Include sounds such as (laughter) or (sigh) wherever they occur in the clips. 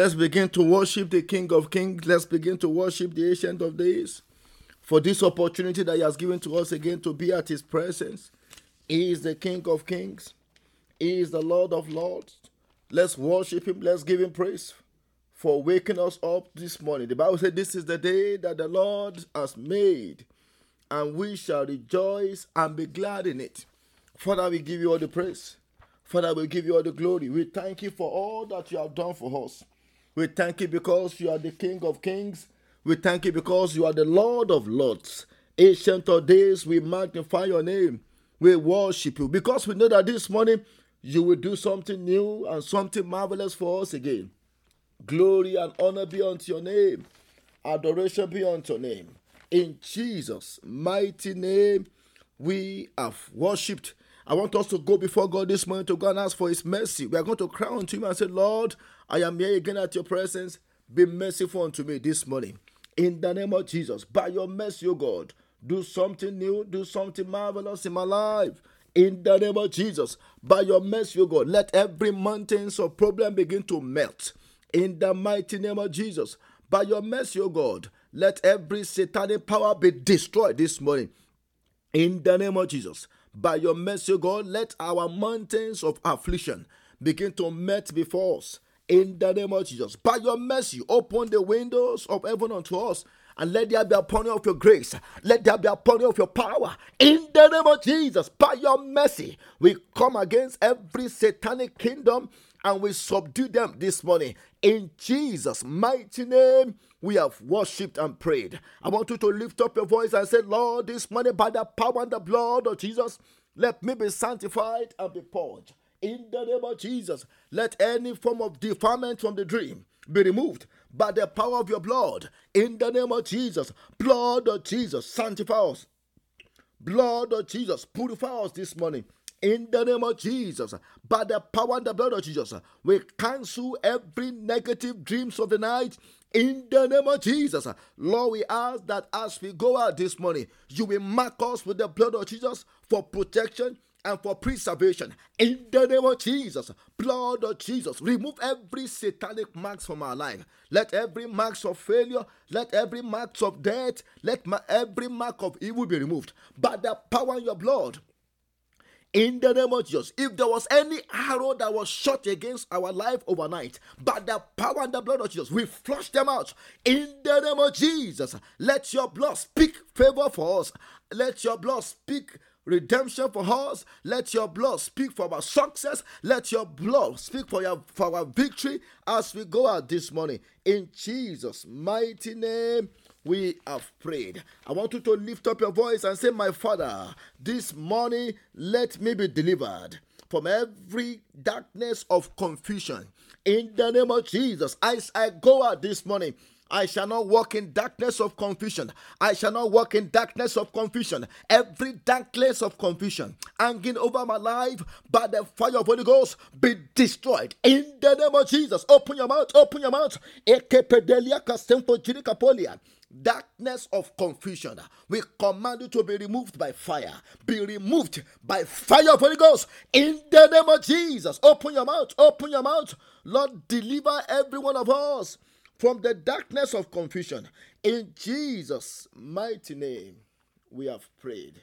Let's begin to worship the King of Kings. Let's begin to worship the Ancient of Days for this opportunity that He has given to us again to be at His presence. He is the King of Kings, He is the Lord of Lords. Let's worship Him. Let's give Him praise for waking us up this morning. The Bible said, This is the day that the Lord has made, and we shall rejoice and be glad in it. Father, we give you all the praise. Father, we give you all the glory. We thank you for all that you have done for us. We thank you because you are the King of Kings. We thank you because you are the Lord of Lords. Ancient of days, we magnify your name. We worship you because we know that this morning you will do something new and something marvelous for us again. Glory and honor be unto your name. Adoration be unto your name. In Jesus' mighty name, we have worshipped. I want us to go before God this morning to God and ask for His mercy. We are going to cry unto Him and say, Lord, I am here again at your presence. Be merciful unto me this morning. In the name of Jesus, by your mercy, O God, do something new, do something marvelous in my life. In the name of Jesus, by your mercy, O God, let every mountains of problem begin to melt. In the mighty name of Jesus, by your mercy, O God, let every satanic power be destroyed this morning. In the name of Jesus, by your mercy, O God, let our mountains of affliction begin to melt before us in the name of Jesus. By your mercy, open the windows of heaven unto us and let there be a pouring of your grace. Let there be a pouring of your power. In the name of Jesus, by your mercy, we come against every satanic kingdom and we subdue them this morning. In Jesus' mighty name, we have worshipped and prayed. I want you to lift up your voice and say, Lord, this morning, by the power and the blood of Jesus, let me be sanctified and be purged in the name of Jesus. Let any form of defilement from the dream be removed by the power of your blood. In the name of Jesus. Blood of Jesus, sanctify us. Blood of Jesus, purify us this morning. In the name of Jesus, by the power and the blood of Jesus, we cancel every negative dreams of the night in the name of Jesus, Lord, we ask that as we go out this morning, you will mark us with the blood of Jesus for protection and for preservation. In the name of Jesus, blood of Jesus, remove every satanic marks from our life. Let every marks of failure, let every marks of death, let every mark of evil be removed by the power in your blood. In the name of Jesus, if there was any arrow that was shot against our life overnight, by the power and the blood of Jesus, we flush them out. In the name of Jesus, let your blood speak favor for us. Let your blood speak redemption for us. Let your blood speak for our success. Let your blood speak for, your, for our victory as we go out this morning. In Jesus' mighty name, we have prayed. I want you to lift up your voice and say, My Father, this morning let me be delivered from every darkness of confusion. In the name of Jesus, as I go out this morning, I shall not walk in darkness of confusion. I shall not walk in darkness of confusion. Every darkness of confusion hanging over my life by the fire of Holy Ghost be destroyed. In the name of Jesus, open your mouth, open your mouth. Darkness of confusion, we command you to be removed by fire. Be removed by fire of Holy Ghost. In the name of Jesus, open your mouth, open your mouth. Lord, deliver every one of us from the darkness of confusion. In Jesus' mighty name, we have prayed.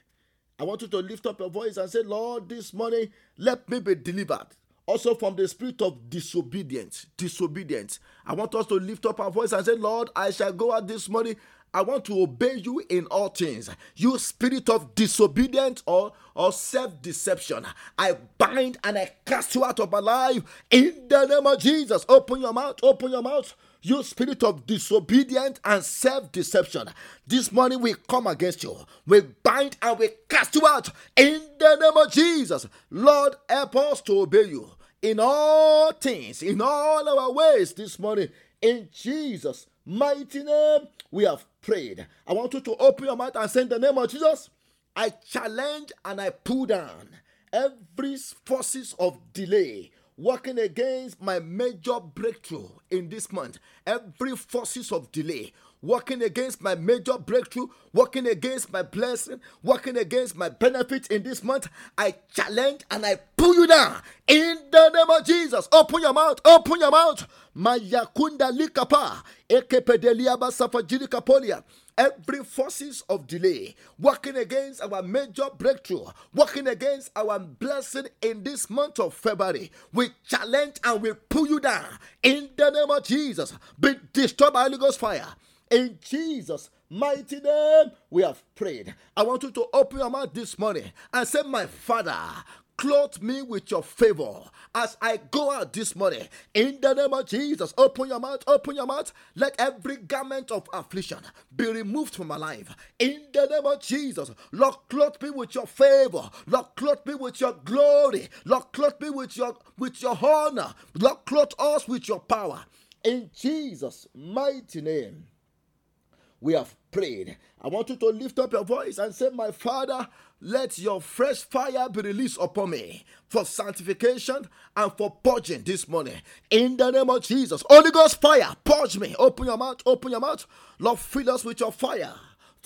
I want you to lift up your voice and say, Lord, this morning, let me be delivered. Also from the spirit of disobedience. Disobedience. I want us to lift up our voice and say, Lord, I shall go out this morning. I want to obey you in all things. You spirit of disobedience or, or self deception, I bind and I cast you out of my life in the name of Jesus. Open your mouth, open your mouth you spirit of disobedience and self deception. This morning we come against you. We bind and we cast you out in the name of Jesus. Lord, help us to obey you in all things, in all our ways this morning. In Jesus' mighty name, we have prayed. I want you to open your mouth and say, In the name of Jesus, I challenge and I pull down every forces of delay working against my major breakthrough in this month. Every forces of delay working against my major breakthrough, working against my blessing, working against my benefit in this month, I challenge and I pull you down in the name of Jesus. Open your mouth, open your mouth. Mayakunda likapa, ekepedeliaba safajiri kapolia every forces of delay working against our major breakthrough, working against our blessing in this month of February. We challenge and we pull you down in the name of Jesus. Be destroyed by Holy Ghost fire. In Jesus' mighty name, we have prayed. I want you to open your mouth this morning and say, My Father, clothe me with your favor as I go out this morning. In the name of Jesus, open your mouth, open your mouth. Let every garment of affliction be removed from my life. In the name of Jesus, Lord, clothe me with your favor. Lord, clothe me with your glory. Lord, clothe me with your with your honor. Lord, clothe us with your power. In Jesus' mighty name, we have prayed. I want you to lift up your voice and say, My Father, let your fresh fire be released upon me for sanctification and for purging this morning. In the name of Jesus, Holy Ghost fire, purge me. Open your mouth, open your mouth. Lord, fill us with your fire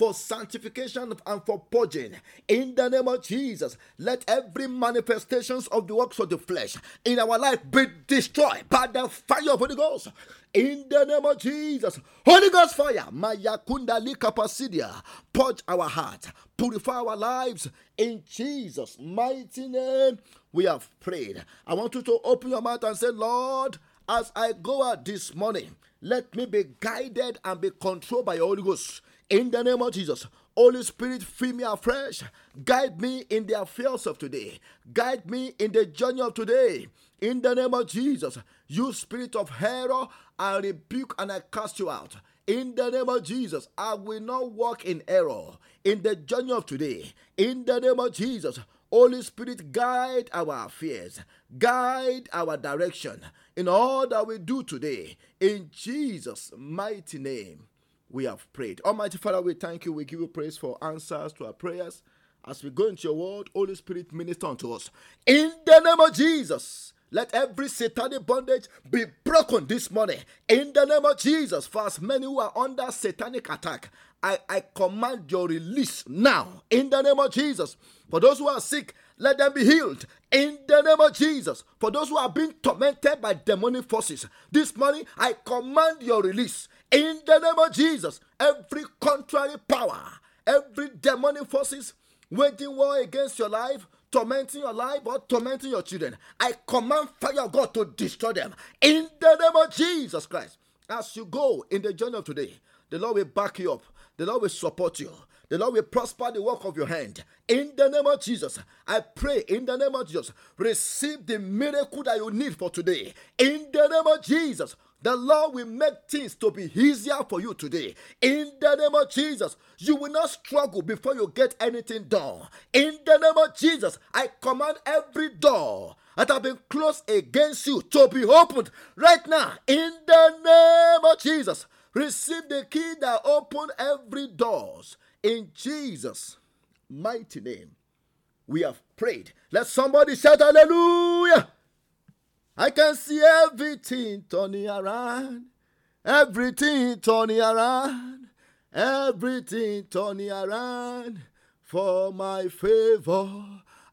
for sanctification and for purging. In the name of Jesus, let every manifestations of the works of the flesh in our life be destroyed by the fire of Holy Ghost. In the name of Jesus, Holy Ghost fire, Maya Kundali Kapasidia, purge our heart, purify our lives. In Jesus' mighty name, we have prayed. I want you to open your mouth and say, Lord, as I go out this morning, let me be guided and be controlled by your Holy Ghost. In the name of Jesus, Holy Spirit, fill me afresh. Guide me in the affairs of today. Guide me in the journey of today. In the name of Jesus, you spirit of error, I rebuke and I cast you out. In the name of Jesus, I will not walk in error in the journey of today. In the name of Jesus, Holy Spirit, guide our affairs, guide our direction in all that we do today. In Jesus' mighty name we have prayed. Almighty Father, we thank you. We give you praise for answers to our prayers. As we go into your word, Holy Spirit, minister unto us. In the name of Jesus, let every satanic bondage be broken this morning. In the name of Jesus, for as many who are under satanic attack, I, I command your release now. In the name of Jesus. For those who are sick, let them be healed in the name of Jesus. For those who are being tormented by demonic forces, this morning I command your release in the name of Jesus. Every contrary power, every demonic forces waging war against your life, tormenting your life or tormenting your children, I command fire of God to destroy them in the name of Jesus Christ. As you go in the journey of today, the Lord will back you up. The Lord will support you. The Lord will prosper the work of your hand. In the name of Jesus, I pray in the name of Jesus, receive the miracle that you need for today. In the name of Jesus, the Lord will make things to be easier for you today. In the name of Jesus, you will not struggle before you get anything done. In the name of Jesus, I command every door that have been closed against you to be opened right now. In the name of Jesus, receive the key that open every doors. In Jesus' mighty name, we have prayed. Let somebody shout hallelujah. I can see everything turning around, everything turning around, everything turning around for my favor.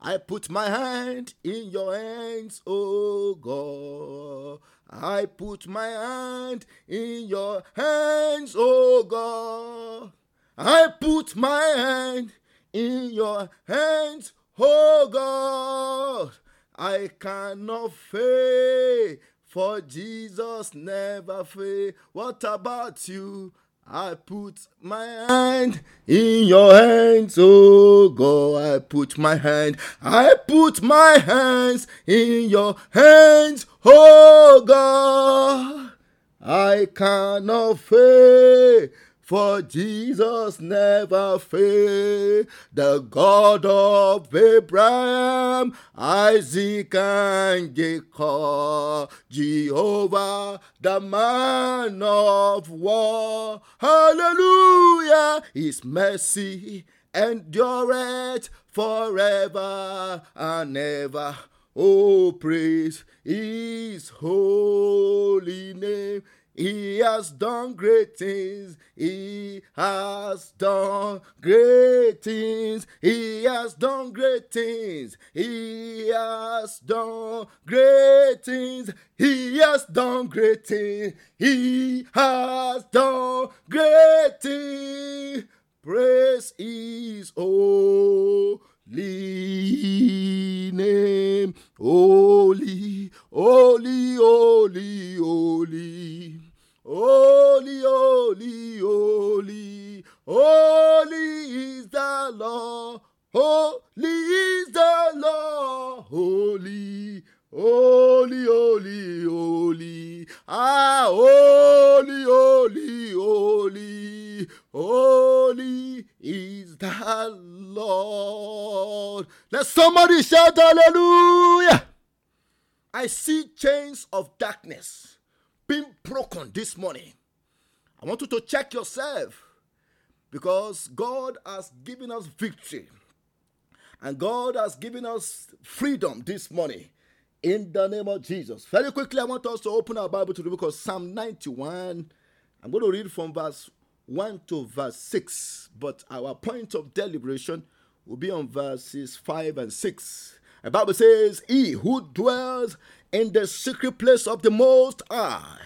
I put my hand in your hands, oh God. I put my hand in your hands, oh God. I put my hand in your hands, oh God. I cannot fail, for Jesus never fail. What about you? I put my hand in your hands, oh God. I put my hand, I put my hands in your hands, oh God. I cannot fail. For Jesus never failed, the God of Abraham, Isaac, and Jacob, Jehovah, the man of war. Hallelujah! His mercy endureth forever and ever. Oh, praise His holy name. He has done great things. He has done great things. He has done great things. He has done great things. He has done great things. He has done great things. Praise His holy name. Holy, holy, holy, holy. Holy, holy, holy, holy is the Lord. Holy is the Lord. Holy, holy, holy, holy. Ah, holy, holy, holy. Holy is the Lord. Let somebody shout hallelujah. I see chains of darkness being broken this morning. I want you to check yourself because God has given us victory and God has given us freedom this morning in the name of Jesus. Very quickly, I want us to open our Bible to the book of Psalm 91. I'm going to read from verse 1 to verse 6, but our point of deliberation will be on verses 5 and 6. The Bible says, He who dwells in the secret place of the Most High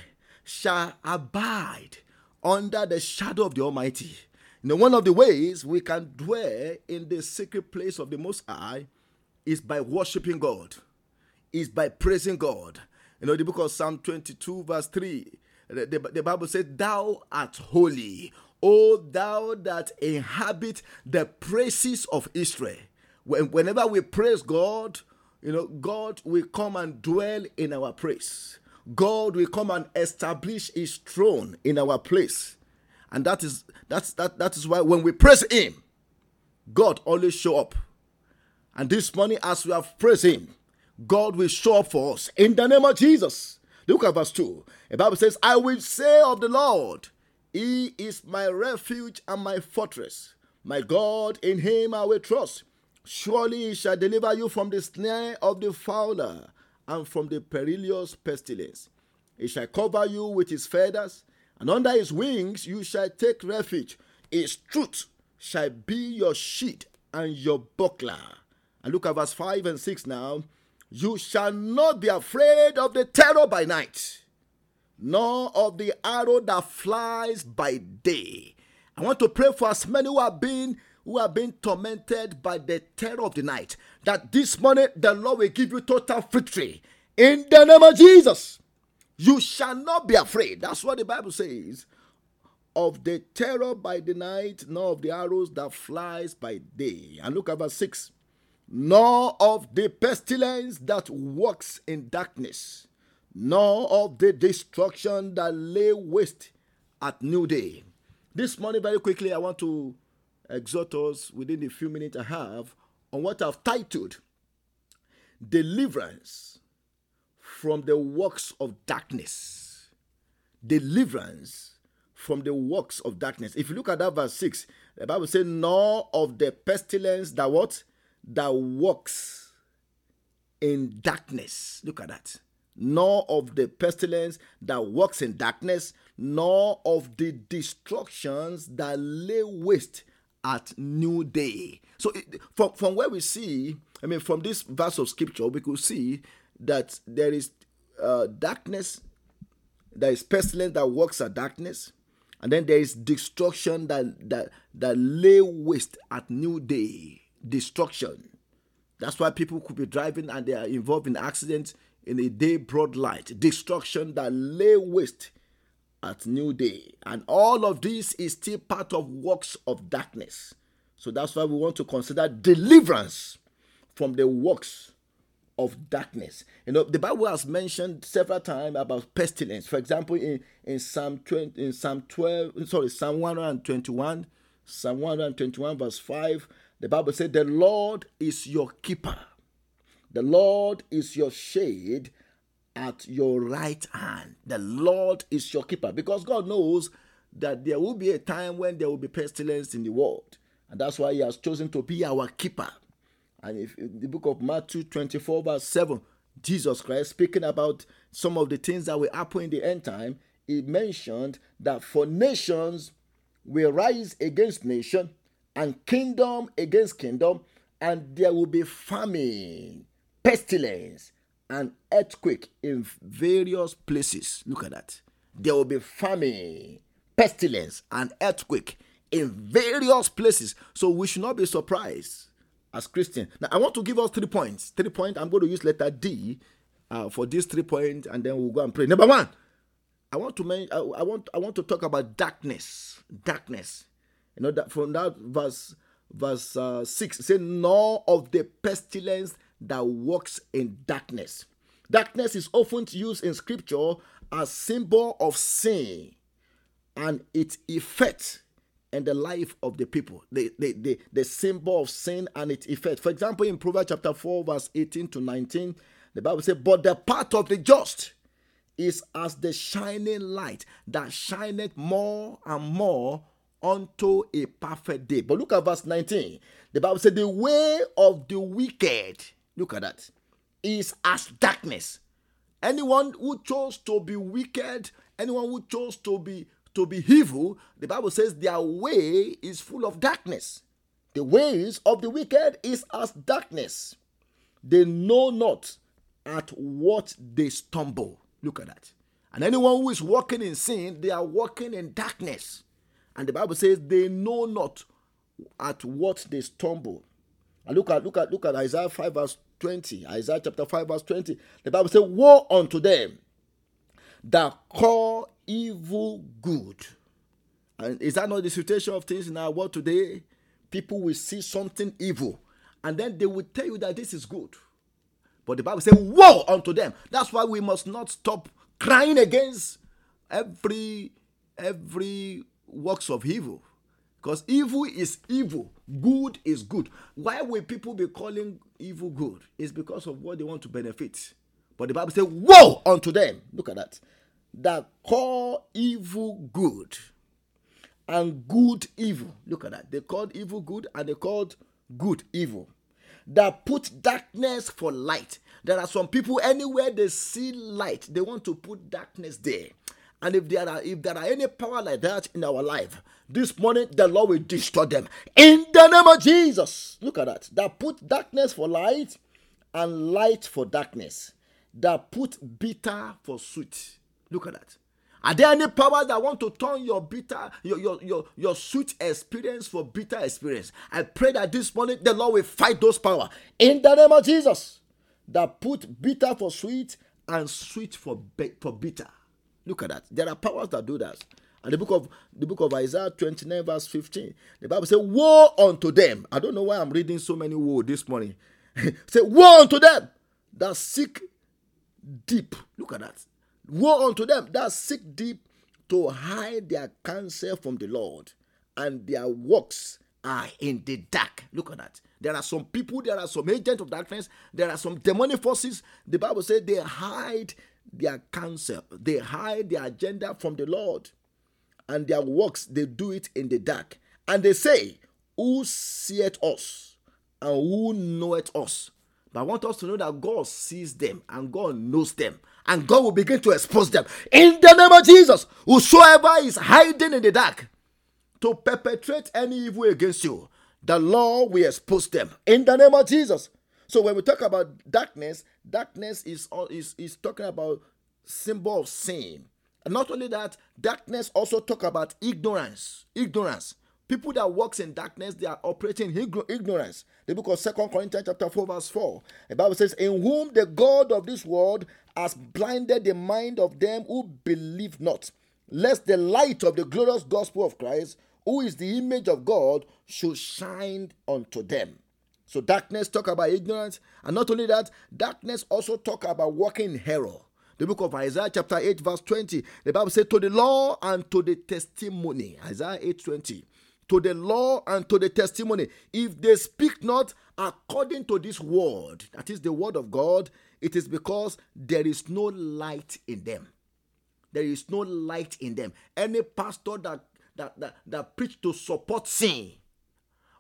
shall abide under the shadow of the Almighty. You know, one of the ways we can dwell in the secret place of the Most High is by worshiping God, is by praising God. You know, the book of Psalm 22, verse 3, the, the, Bible says, Thou art holy, O thou that inhabit the praises of Israel. When, whenever we praise God, you know, God will come and dwell in our praise. God will come and establish his throne in our place. And that is that's that that is why when we praise him, God always show up. And this morning, as we have praised him, God will show up for us in the name of Jesus. Look at verse 2. The Bible says, I will say of the Lord, He is my refuge and my fortress. My God, in him I will trust. Surely he shall deliver you from the snare of the fowler and from the perilous pestilence. He shall cover you with his feathers, and under his wings you shall take refuge. His truth shall be your sheet and your buckler. And look at verse 5 and 6 now. You shall not be afraid of the terror by night, nor of the arrow that flies by day. I want to pray for as many who have been who are being tormented by the terror of the night, that this morning the Lord will give you total victory. In the name of Jesus, you shall not be afraid. That's what the Bible says. Of the terror by the night, nor of the arrows that flies by day. And look at verse 6. Nor of the pestilence that walks in darkness, nor of the destruction that lay waste at new day. This morning, very quickly, I want to exhort us within the few minutes I have on what I've titled Deliverance from the Works of Darkness. Deliverance from the works of darkness. If you look at that verse 6, the Bible says, Nor of the pestilence that what? That works in darkness. Look at that. Nor of the pestilence that works in darkness, nor of the destructions that lay waste at new day. So it, from from where we see, I mean, from this verse of scripture, we could see that there is uh, darkness, there is pestilence that works at darkness, and then there is destruction that that that lay waste at new day. Destruction. That's why people could be driving and they are involved in accidents in a day broad light. Destruction that lay waste at new day. And all of this is still part of works of darkness. So that's why we want to consider deliverance from the works of darkness. You know, the Bible has mentioned several times about pestilence. For example, in, in Psalm 20, in Psalm 12, sorry, Psalm 121, Psalm 121, verse 5, the Bible said, The Lord is your keeper. The Lord is your shade at your right hand. The Lord is your keeper because God knows that there will be a time when there will be pestilence in the world. And that's why He has chosen to be our keeper. And if the book of Matthew 24, verse 7, Jesus Christ speaking about some of the things that will happen in the end time, he mentioned that for nations will rise against nation and kingdom against kingdom, and there will be famine, pestilence, and earthquake in various places. Look at that. There will be famine, pestilence, and earthquake in various places. So we should not be surprised as Christians. Now, I want to give us three points. Three points. I'm going to use letter D uh, for these three points, and then we'll go and pray. Number one, I want to mention. I, I want. I want to talk about darkness. Darkness. You know that from that verse, verse uh, six, say, "Nor of the pestilence that walks in darkness." Darkness is often used in Scripture as symbol of sin and its effect and the life of the people, the, the, the, the symbol of sin and its effect. For example, in Proverbs chapter 4, verse 18 to 19, the Bible says, But the path of the just is as the shining light that shineth more and more unto a perfect day. But look at verse 19. The Bible said, The way of the wicked, look at that, is as darkness. Anyone who chose to be wicked, anyone who chose to be to be evil, the Bible says their way is full of darkness. The ways of the wicked is as darkness. They know not at what they stumble. Look at that. And anyone who is walking in sin, they are walking in darkness. And the Bible says they know not at what they stumble. Look at look at look at Isaiah 5 verse 20. Isaiah chapter 5 verse 20. The Bible says, Woe unto them that call evil good. And is that not the situation of things in our world today? People will see something evil and then they will tell you that this is good. But the Bible says, Woe unto them. That's why we must not stop crying against every every works of evil. Because evil is evil, good is good. Why will people be calling evil good? It's because of what they want to benefit. But the Bible says, Woe unto them. Look at that that call evil good and good evil. Look at that. They called evil good and they called good evil. That put darkness for light. There are some people anywhere they see light, they want to put darkness there. And if there are if there are any power like that in our life, this morning the Lord will destroy them. In the name of Jesus. Look at that. That put darkness for light and light for darkness. That put bitter for sweet Look at that. Are there any powers that want to turn your bitter, your, your, your, your sweet experience for bitter experience? I pray that this morning the Lord will fight those powers in the name of Jesus that put bitter for sweet and sweet for, for bitter. Look at that. There are powers that do that. And the book of the book of Isaiah 29, verse 15, the Bible says, Woe unto them. I don't know why I'm reading so many woe this morning. (laughs) Say, Woe unto them that seek deep. Look at that Woe unto them that seek deep to hide their counsel from the Lord, and their works are in the dark. Look at that. There are some people, there are some agents of darkness, there are some demonic forces. The Bible says they hide their counsel, they hide their agenda from the Lord, and their works they do it in the dark. And they say, Who seeth us, and who knoweth us? But I want us to know that God sees them and God knows them. And God will begin to expose them. In the name of Jesus, whosoever is hiding in the dark to perpetrate any evil against you, the Lord will expose them. In the name of Jesus. So when we talk about darkness, darkness is, uh, is, is talking about symbol of sin. And not only that, darkness also talk about ignorance. Ignorance. People that walks in darkness, they are operating in ignorance. The book of Second Corinthians chapter 4, verse 4. The Bible says, In whom the God of this world has blinded the mind of them who believe not, lest the light of the glorious gospel of Christ, who is the image of God, should shine unto them. So darkness talk about ignorance, and not only that, darkness also talk about walking in error. The book of Isaiah chapter 8 verse 20, the Bible says to the law and to the testimony. Isaiah 8 20 to the law and to the testimony. If they speak not according to this word, that is the word of God, it is because there is no light in them. There is no light in them. Any pastor that that that, that preach to support sin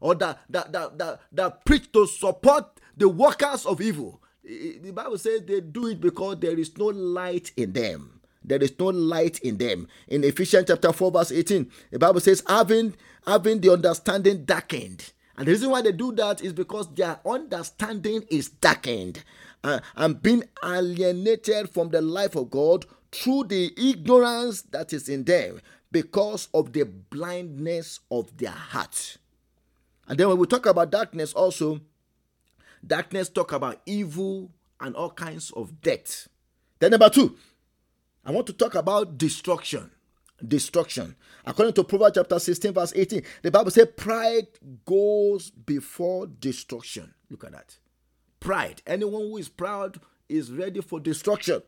or that that, that that that preach to support the workers of evil. The Bible says they do it because there is no light in them. there is no light in them. In Ephesians chapter 4, verse 18, the Bible says, having having the understanding darkened. And the reason why they do that is because their understanding is darkened uh, and being alienated from the life of God through the ignorance that is in them because of the blindness of their heart. And then when we talk about darkness, also, darkness talk about evil and all kinds of death. Then number two, I want to talk about destruction. Destruction. According to Proverbs chapter 16, verse 18, the Bible says, Pride goes before destruction. Look at that. Pride. Anyone who is proud is ready for destruction.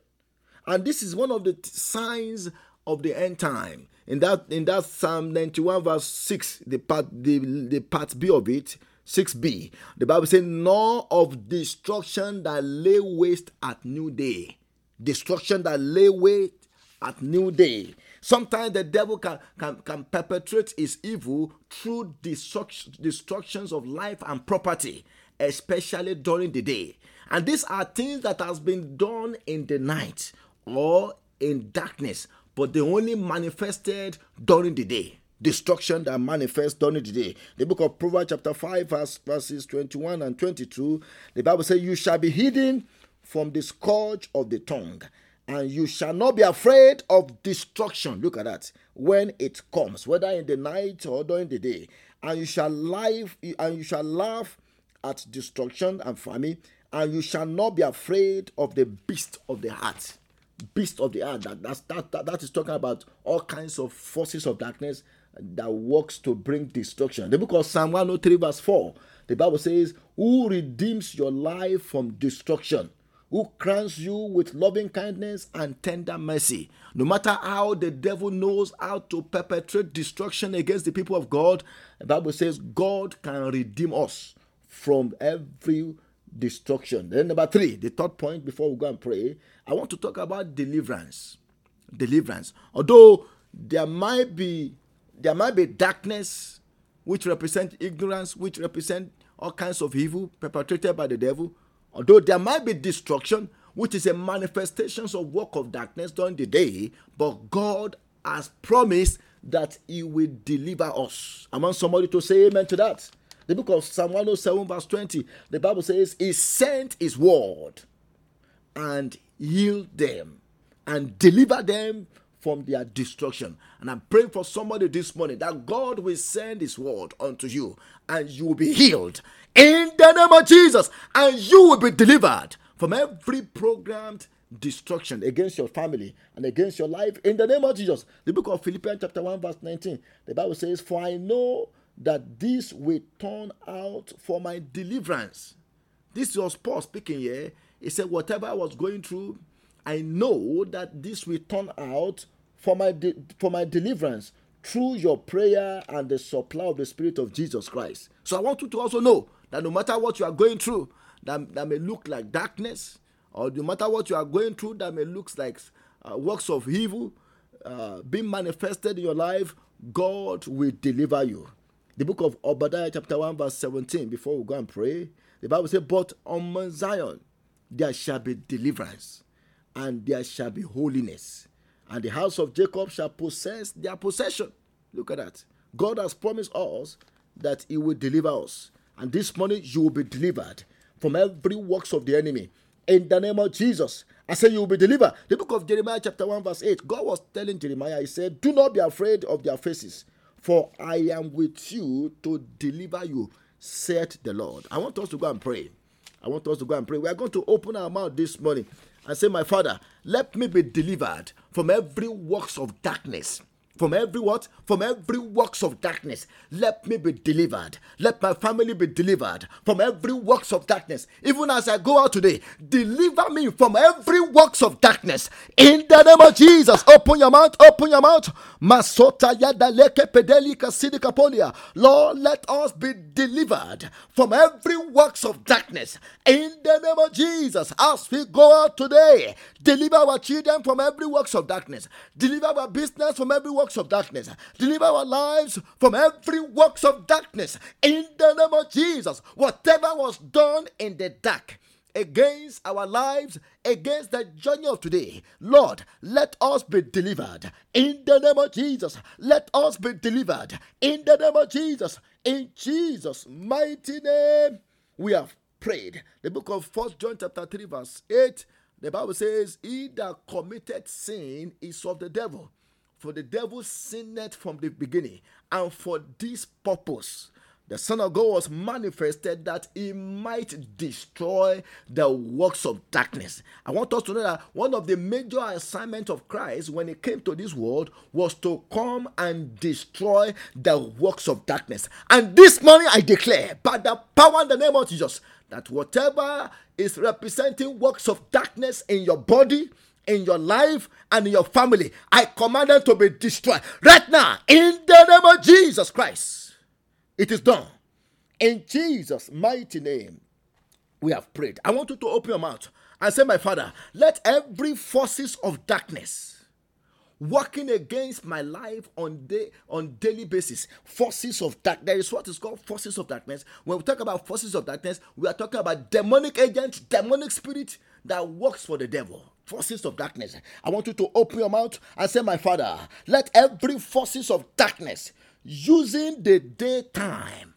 And this is one of the signs of the end time. In that in that Psalm 91 verse 6, the part the, the part B of it, 6b, the Bible says, nor of destruction that lay waste at new day. Destruction that lay waste at new day. Sometimes the devil can, can, can perpetrate his evil through destruction, destructions of life and property, especially during the day. And these are things that has been done in the night or in darkness, but they only manifested during the day. Destruction that manifests during the day. The book of Proverbs, chapter 5, verse, verses 21 and 22, the Bible says, You shall be hidden from the scourge of the tongue, and you shall not be afraid of destruction. Look at that. When it comes, whether in the night or during the day, and you shall laugh, and you shall laugh at destruction and famine, and you shall not be afraid of the beast of the heart beast of the earth. That, that's, that, that, that is talking about all kinds of forces of darkness that works to bring destruction. The book of Psalm 103, verse 4, the Bible says, Who redeems your life from destruction? Who crowns you with loving kindness and tender mercy? No matter how the devil knows how to perpetrate destruction against the people of God, the Bible says God can redeem us from every destruction. Then, number three, the third point before we go and pray, I want to talk about deliverance. Deliverance. Although there might be there might be darkness which represent ignorance, which represent all kinds of evil perpetrated by the devil. Although there might be destruction, which is a manifestation of work of darkness during the day, but God has promised that He will deliver us. I want somebody to say amen to that. The book of Psalm 107, verse 20, the Bible says, He sent His word and healed them and delivered them from their destruction. And I'm praying for somebody this morning that God will send His word unto you and you will be healed in the name of Jesus and you will be delivered from every programmed destruction against your family and against your life in the name of Jesus. The book of Philippians, chapter 1, verse 19, the Bible says, For I know that this will turn out for my deliverance. This was Paul speaking here. He said, Whatever I was going through, I know that this will turn out for my, de- for my deliverance through your prayer and the supply of the Spirit of Jesus Christ. So I want you to also know that no matter what you are going through, that, that may look like darkness, or no matter what you are going through, that may look like uh, works of evil uh, being manifested in your life, God will deliver you. The book of Obadiah, chapter 1, verse 17, before we go and pray, the Bible says, But on Mount Zion there shall be deliverance, and there shall be holiness, and the house of Jacob shall possess their possession. Look at that. God has promised us that He will deliver us. And this morning you will be delivered from every works of the enemy. In the name of Jesus, I say you will be delivered. The book of Jeremiah, chapter 1, verse 8, God was telling Jeremiah, He said, Do not be afraid of their faces for I am with you to deliver you, said the Lord. I want us to go and pray. I want us to go and pray. We are going to open our mouth this morning and say, My Father, let me be delivered from every works of darkness from every what? From every works of darkness. Let me be delivered. Let my family be delivered from every works of darkness. Even as I go out today, deliver me from every works of darkness. In the name of Jesus, open your mouth, open your mouth. Masota yadaleke pedelika sidikapolia. Lord, let us be delivered from every works of darkness. In the name of Jesus, as we go out today, deliver our children from every works of darkness. Deliver our business from every work works of darkness. Deliver our lives from every works of darkness. In the name of Jesus, whatever was done in the dark, against our lives, against the journey of today. Lord, let us be delivered in the name of Jesus. Let us be delivered in the name of Jesus. In Jesus' mighty name, we have prayed. The book of First John chapter 3, verse 8, the Bible says, He that committed sin is of the devil. For the devil sinned from the beginning, and for this purpose the Son of God was manifested that he might destroy the works of darkness. I want us to know that one of the major assignments of Christ when he came to this world was to come and destroy the works of darkness. And this morning I declare, by the power in the name of Jesus, that whatever is representing works of darkness in your body, in your life and in your family, I command them to be destroyed right now in the name of Jesus Christ. It is done. In Jesus' mighty name, we have prayed. I want you to open your mouth and say, My Father, let every forces of darkness working against my life on day on daily basis forces of dark there is what is called forces of darkness when we talk about forces of darkness we are talking about demonic agents demonic spirit that works for the devil forces of darkness i want you to open your mouth and say my father let every forces of darkness using the daytime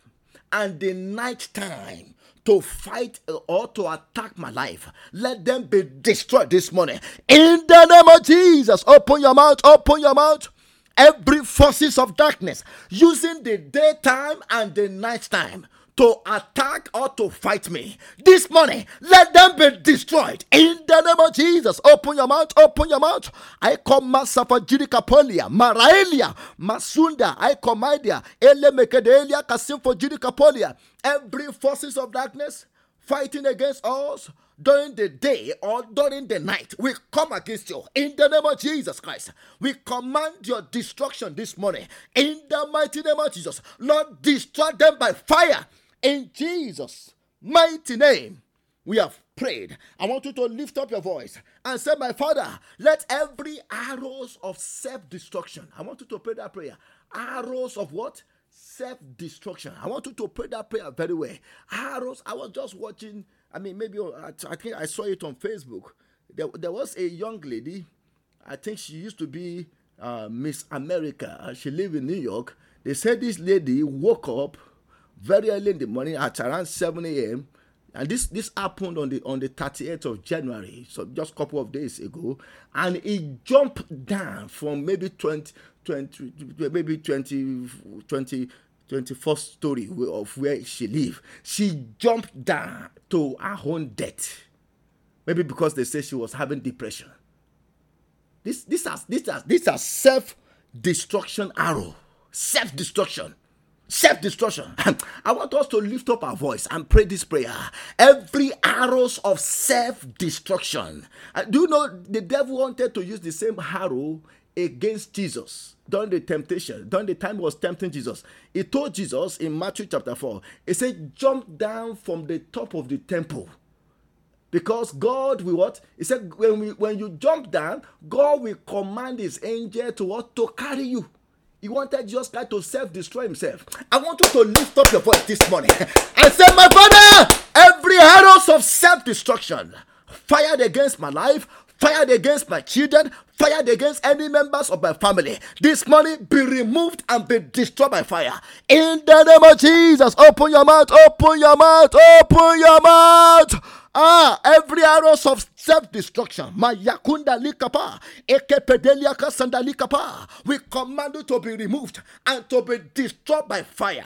and the night time to fight or to attack my life. Let them be destroyed this morning. In the name of Jesus, open your mouth, open your mouth. Every forces of darkness using the daytime and the nighttime to attack or to fight me this morning, let them be destroyed in the name of Jesus. Open your mouth, open your mouth. I command Judikapolia, Maraelia, Masunda, I command ya, Ele Mekedelia, Kasim for Judikapolia. Every forces of darkness fighting against us during the day or during the night, we come against you in the name of Jesus Christ. We command your destruction this morning in the mighty name of Jesus. Lord, destroy them by fire in Jesus' mighty name, we have prayed. I want you to lift up your voice and say, My Father, let every arrows of self destruction, I want you to pray that prayer. Arrows of what? Self destruction. I want you to pray that prayer very well. Arrows, I was just watching, I mean, maybe I think I saw it on Facebook. There, there was a young lady, I think she used to be uh, Miss America. She lived in New York. They said this lady woke up very early in the morning at around 7 a.m. And this this happened on the on the 38th of January, so just a couple of days ago. And he jumped down from maybe 20, 20 maybe 20, 20 21st story of where she lived. She jumped down to her own death. Maybe because they say she was having depression. This this has this has this has self-destruction arrow. Self-destruction self destruction. (laughs) I want us to lift up our voice and pray this prayer. Every arrows of self destruction. Uh, do you know the devil wanted to use the same arrow against Jesus during the temptation, during the time he was tempting Jesus? He told Jesus in Matthew chapter 4, he said, Jump down from the top of the temple. Because God will what? He said, when, we, when you jump down, God will command his angel to what? To carry you. He wanted Jesus Christ to self-destroy himself. I want you to lift up your voice this morning (laughs) and say, My Father, every arrows of self-destruction fired against my life, fired against my children, fired against any members of my family, this morning be removed and be destroyed by fire. In the name of Jesus, open your mouth, open your mouth, open your mouth. Ah, every arrows of Ekepedelia kasanda likapa, we command you to be removed and to be destroyed by fire.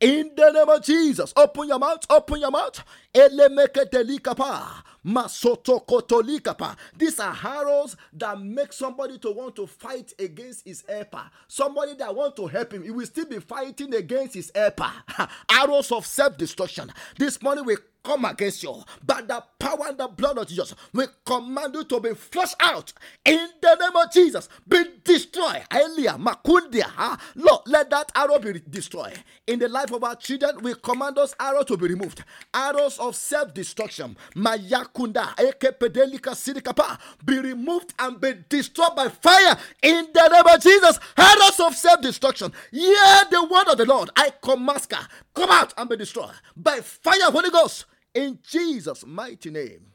In the name of Jesus, open your mouth, open your mouth. Elemeketelikapa. Masotokotolikapa. These are arrows that make somebody to want to fight against his helper. Somebody that want to help him, he will still be fighting against his helper. (laughs) arrows of self-destruction. This morning we come against you by the power and the blood of Jesus. We command you to be flushed out in the name of Jesus. Be destroyed. Elia, Makundia. Lord, let that arrow be destroyed. In the life of our children, we command those arrows to be removed. Arrows of self destruction. Mayakunda. Ekepedelika Sidikapa. Be removed and be destroyed by fire in the name of Jesus. Arrows of self destruction. Hear the word of the Lord. I command come out and be destroyed by fire, Holy Ghost In Jesus' mighty name,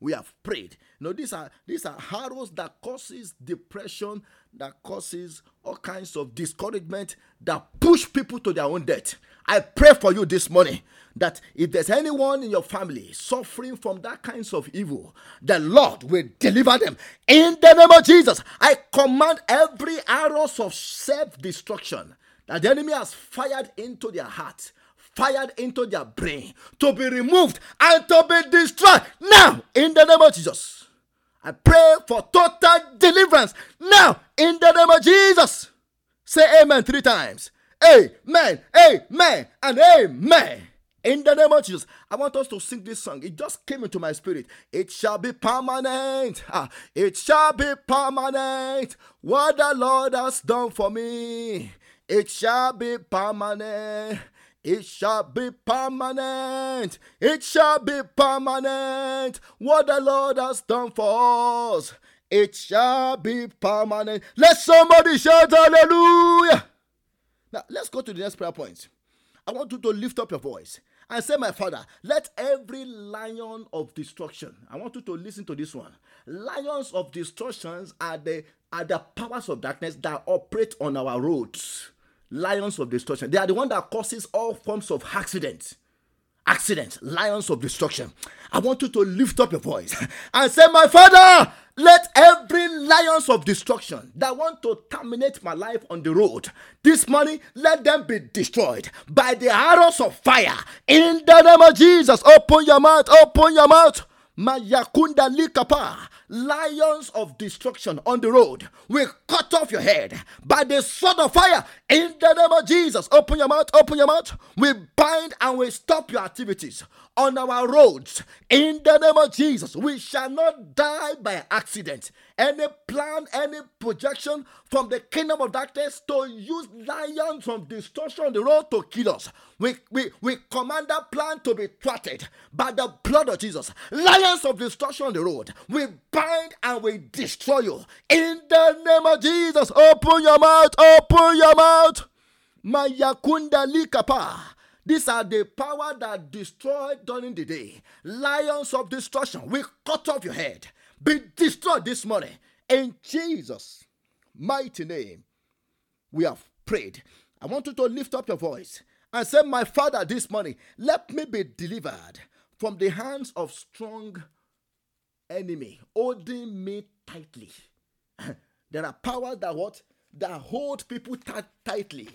we have prayed. Know, these are these are arrows that causes depression, that causes all kinds of discouragement, that push people to their own death. I pray for you this morning that if there's anyone in your family suffering from that kinds of evil, the Lord will deliver them. In the name of Jesus, I command every arrows of self-destruction that the enemy has fired into their heart, fired into their brain, to be removed and to be destroyed now in the name of Jesus. I pray for total deliverance now in the name of Jesus. Say amen three times. Amen, amen, and amen. In the name of Jesus, I want us to sing this song. It just came into my spirit. It shall be permanent. Ah, it shall be permanent. What the Lord has done for me, it shall be permanent. It shall be permanent. It shall be permanent. What the Lord has done for us, it shall be permanent. Let somebody shout hallelujah. Now, let's go to the next prayer point. I want you to lift up your voice and say, My Father, let every lion of destruction, I want you to listen to this one. Lions of destructions are the, are the powers of darkness that operate on our roads. Lions of destruction. They are the one that causes all forms of accidents accidents, lions of destruction. I want you to lift up your voice (laughs) and say, My Father, let every lions of destruction that want to terminate my life on the road this morning, let them be destroyed by the arrows of fire. In the name of Jesus, open your mouth, open your mouth. Likapa lions of destruction on the road will cut off your head by the sword of fire in the name of Jesus. Open your mouth, open your mouth. We bind and we stop your activities on our roads in the name of Jesus. We shall not die by accident. Any plan, any projection from the kingdom of darkness to use lions from destruction on the road to kill us. We, we, we command that plan to be thwarted by the blood of Jesus. Lions of destruction on the road. We bind and we destroy you. In the name of Jesus. Open your mouth. Open your mouth. Mayakunda likapa. These are the power that destroy during the day. Lions of destruction. We cut off your head. Be destroyed this morning. In Jesus' mighty name, we have prayed. I want you to lift up your voice and say, My Father, this morning, let me be delivered from the hands of strong enemy holding me tightly. (laughs) there are powers that what that hold people t- tightly.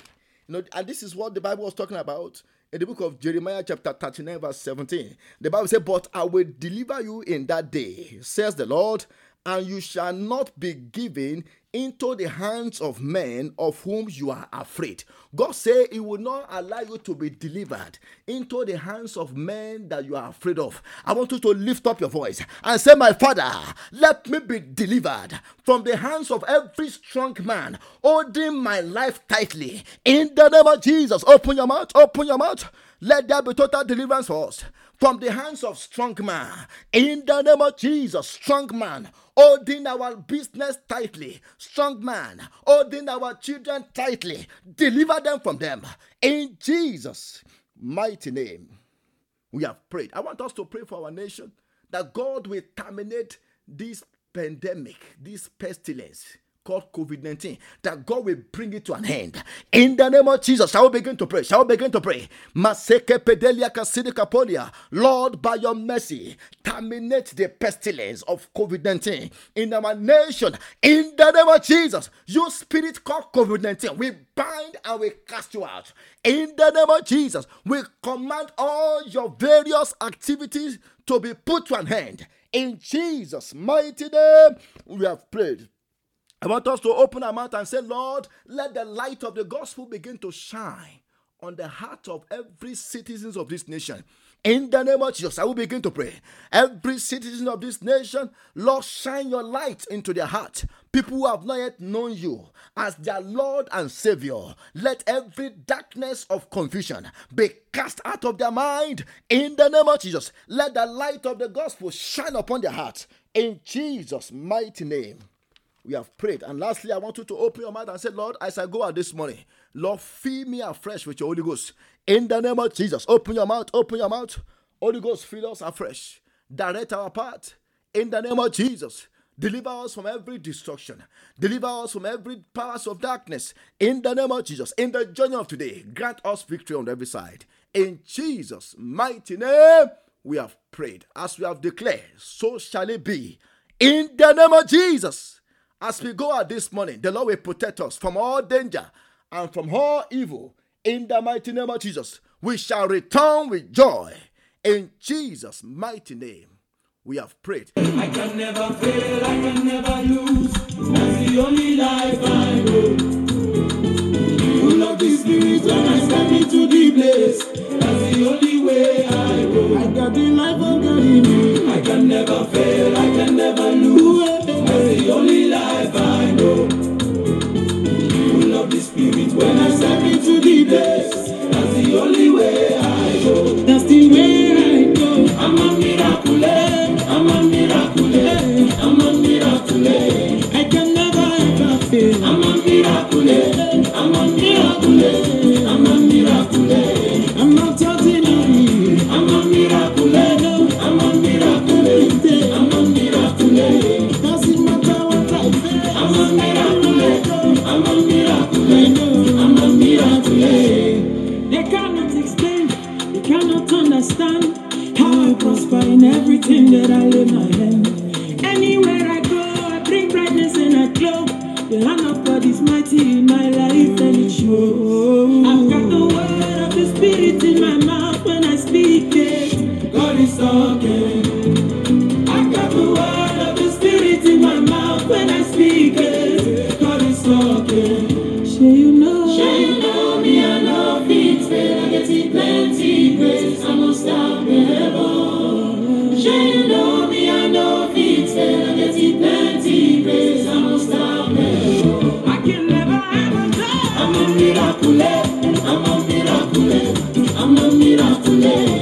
You know, and this is what the Bible was talking about in the book of Jeremiah, chapter 39, verse 17. The Bible says, But I will deliver you in that day, says the Lord, and you shall not be given into the hands of men of whom you are afraid. God said He will not allow you to be delivered into the hands of men that you are afraid of. I want you to lift up your voice and say, My Father, let me be delivered from the hands of every strong man holding my life tightly. In the name of Jesus, open your mouth, open your mouth. Let there be total deliverance for us from the hands of strong man. In the name of Jesus, strong man, holding our business tightly. Strong man, holding our children tightly. Deliver them from them. In Jesus' mighty name, we have prayed. I want us to pray for our nation that God will terminate this pandemic, this pestilence called COVID 19, that God will bring it to an end. In the name of Jesus, shall we begin to pray? Shall we begin to pray? Lord, by your mercy, terminate the pestilence of COVID 19 in our nation. In the name of Jesus, you spirit called COVID 19, we bind and we cast you out. In the name of Jesus, we command all your various activities to be put to an end. In Jesus' mighty name, we have prayed. I want us to open our mouth and say, Lord, let the light of the gospel begin to shine on the heart of every citizens of this nation. In the name of Jesus, I will begin to pray. Every citizen of this nation, Lord, shine your light into their heart. People who have not yet known you as their Lord and Savior, let every darkness of confusion be cast out of their mind. In the name of Jesus, let the light of the gospel shine upon their heart. In Jesus' mighty name we have prayed. And lastly, I want you to open your mouth and say, Lord, as I go out this morning, Lord, fill me afresh with your Holy Ghost. In the name of Jesus, open your mouth, open your mouth, Holy Ghost, fill us afresh. Direct our path in the name of Jesus. Deliver us from every destruction. Deliver us from every powers of darkness. In the name of Jesus. In the journey of today, grant us victory on every side. In Jesus' mighty name, we have prayed. As we have declared, so shall it be. In the name of Jesus. As we go out this morning, the Lord will protect us from all danger and from all evil. In the mighty name of Jesus, we shall return with joy. In Jesus' mighty name we have prayed. I can never fail, I can never lose. That's the only life I know. Full of the spirit when I step into the place. That's the only way I go. I got the life of God in me. I can never fail, I can never lose. That's the only Spirit when I step into the place. That's the only way I go. That's the way I go. I'm a miracle. Eh? I'm a miracle. Eh? I'm a miracle. Eh? I can never ever fail. I'm a miracle. I'm a miracle. I'm a miracle. I'm not ordinary. Lord.